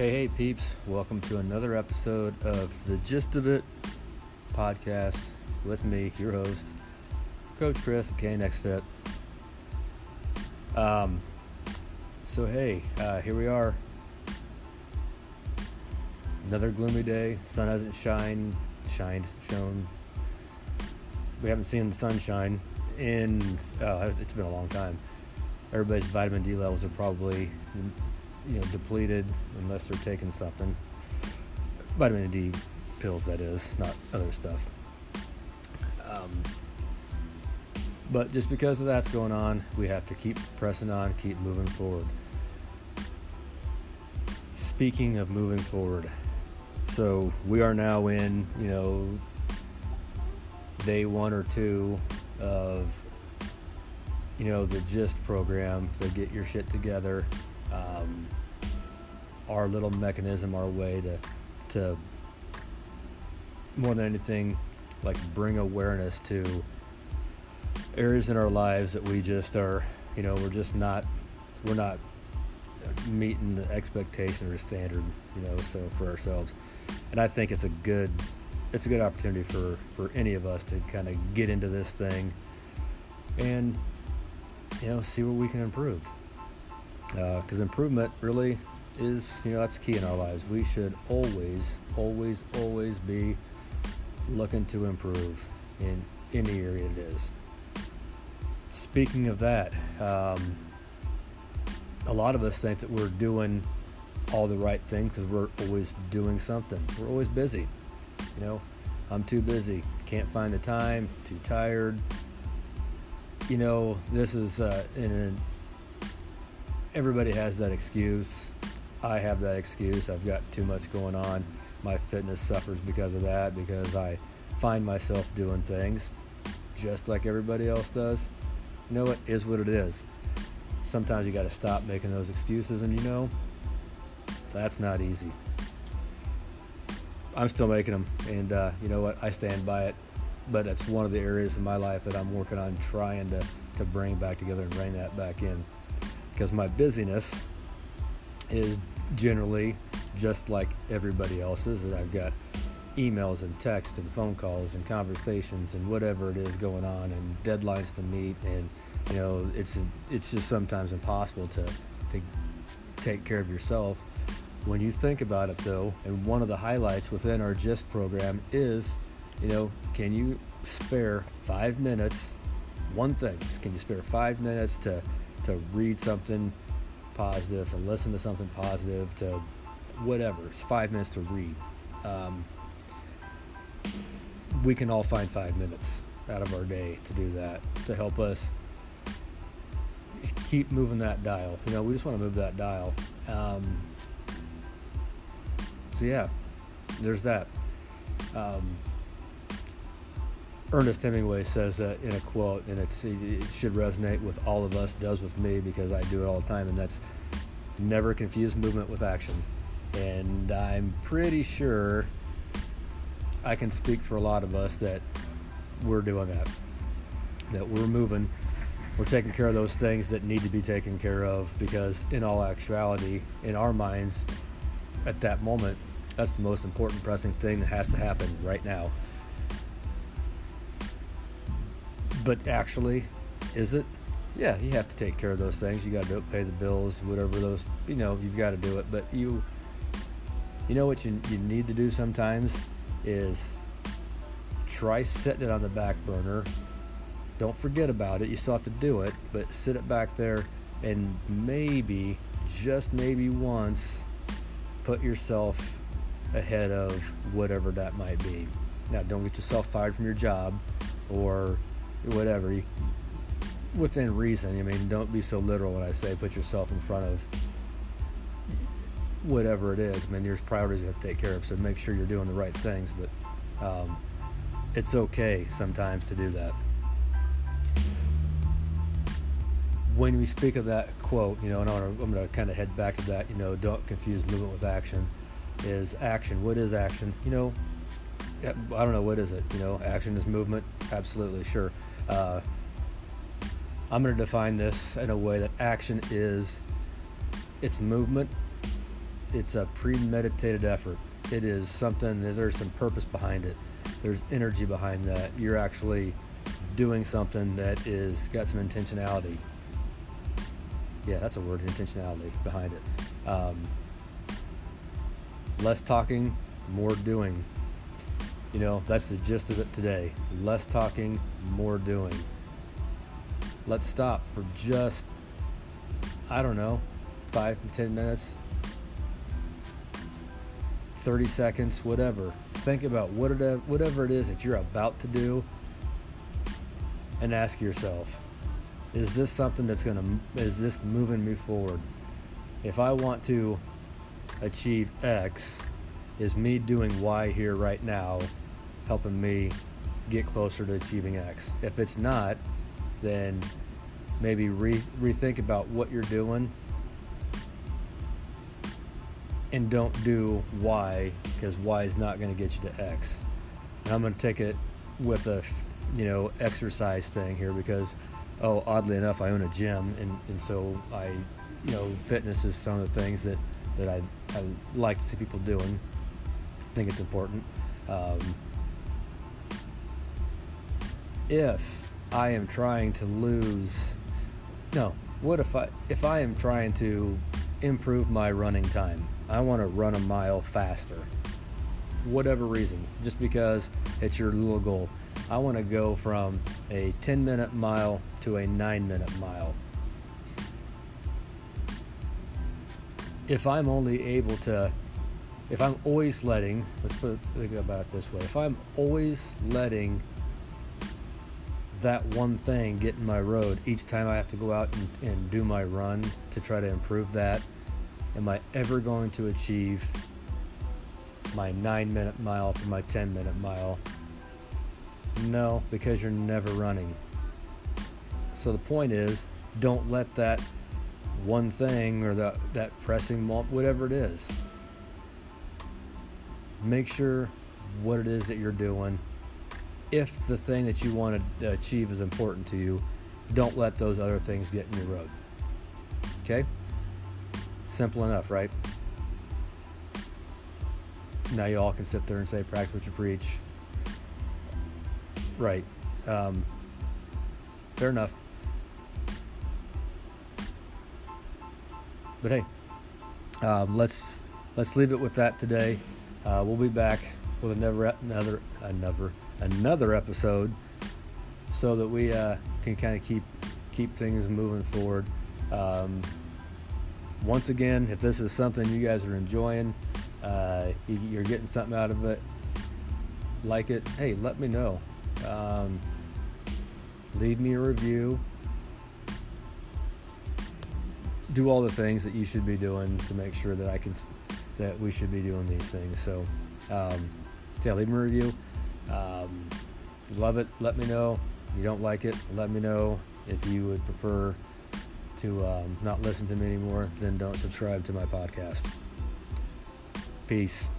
Hey, hey, peeps. Welcome to another episode of the Gist of It podcast with me, your host, Coach Chris at KNX Fit. Um, so, hey, uh, here we are. Another gloomy day. Sun hasn't shined, shined, shone. We haven't seen the sunshine in, oh, it's been a long time. Everybody's vitamin D levels are probably you know depleted unless they're taking something. Vitamin D pills, that is, not other stuff. Um, but just because of that's going on, we have to keep pressing on, keep moving forward. Speaking of moving forward, so we are now in, you know, day one or two of, you know, the GIST program to get your shit together um, our little mechanism, our way to, to more than anything, like bring awareness to areas in our lives that we just are, you know, we're just not, we're not meeting the expectation or the standard, you know, so for ourselves. And I think it's a good, it's a good opportunity for for any of us to kind of get into this thing and you know see what we can improve because uh, improvement really is you know that's key in our lives. We should always always always be looking to improve in any area it is. Speaking of that um, a lot of us think that we're doing all the right things because we're always doing something. We're always busy you know? I'm too busy. Can't find the time. Too tired. You know this is uh, in everybody has that excuse. I have that excuse. I've got too much going on. My fitness suffers because of that, because I find myself doing things just like everybody else does. You know it is what it is. Sometimes you got to stop making those excuses, and you know, that's not easy. I'm still making them, and uh, you know what? I stand by it. But that's one of the areas in my life that I'm working on trying to, to bring back together and bring that back in because my busyness is generally just like everybody else's. I've got emails and texts and phone calls and conversations and whatever it is going on and deadlines to meet and you know it's it's just sometimes impossible to to take care of yourself. When you think about it though, and one of the highlights within our GIST program is, you know, can you spare five minutes? One thing, can you spare five minutes to to read something positive, to listen to something positive, to whatever. It's five minutes to read. Um, we can all find five minutes out of our day to do that to help us keep moving that dial. You know, we just want to move that dial. Um, so yeah, there's that. Um, Ernest Hemingway says that in a quote, and it should resonate with all of us. Does with me because I do it all the time, and that's never confuse movement with action. And I'm pretty sure I can speak for a lot of us that we're doing that. That we're moving, we're taking care of those things that need to be taken care of because, in all actuality, in our minds, at that moment, that's the most important pressing thing that has to happen right now but actually, is it? Yeah, you have to take care of those things. You got to pay the bills, whatever those. You know, you've got to do it. But you, you know what you you need to do sometimes is try setting it on the back burner. Don't forget about it. You still have to do it, but sit it back there and maybe, just maybe once, put yourself ahead of whatever that might be. Now, don't get yourself fired from your job or whatever. You, within reason. I mean, don't be so literal when I say put yourself in front of whatever it is. I mean, there's priorities you have to take care of, so make sure you're doing the right things. But um, it's okay sometimes to do that. When we speak of that quote, you know, and I'm going to kind of head back to that, you know, don't confuse movement with action. Is action. What is action? You know, I don't know, what is it? You know, action is movement. Absolutely, sure. Uh, I'm going to define this in a way that action is it's movement it's a premeditated effort. It is something. There's some purpose behind it. There's energy behind that. You're actually doing something that is got some intentionality. Yeah, that's a word, intentionality behind it. Um, less talking, more doing. You know, that's the gist of it today. Less talking, more doing. Let's stop for just, I don't know, five to 10 minutes, 30 seconds, whatever. Think about whatever it is that you're about to do and ask yourself, is this something that's going to, is this moving me forward? If I want to achieve X, is me doing Y here right now helping me get closer to achieving X? If it's not, then maybe re- rethink about what you're doing and don't do Y because Y is not going to get you to X. And I'm going to take it with a you know exercise thing here because oh oddly enough I own a gym and, and so I you know fitness is some of the things that that I, I like to see people doing I think it's important. Um, if I am trying to lose no what if I if I am trying to improve my running time I want to run a mile faster. Whatever reason just because it's your little goal. I want to go from a 10 minute mile to a 9 minute mile. If I'm only able to, if I'm always letting, let's put think about it this way, if I'm always letting that one thing get in my road each time I have to go out and, and do my run to try to improve that, am I ever going to achieve my nine minute mile for my 10 minute mile no, because you're never running. So the point is, don't let that one thing or that, that pressing whatever it is, make sure what it is that you're doing. If the thing that you want to achieve is important to you, don't let those other things get in your road. Okay? Simple enough, right? Now you all can sit there and say, practice what you preach. Right. Um, fair enough. But hey, um, let's let's leave it with that today. Uh, we'll be back with another another another another episode, so that we uh, can kind of keep keep things moving forward. Um, once again, if this is something you guys are enjoying, uh, you're getting something out of it, like it. Hey, let me know. Um, leave me a review. Do all the things that you should be doing to make sure that I can, that we should be doing these things. So, um, yeah, leave me a review. Um, love it, let me know. If you don't like it, let me know. If you would prefer to um, not listen to me anymore, then don't subscribe to my podcast. Peace.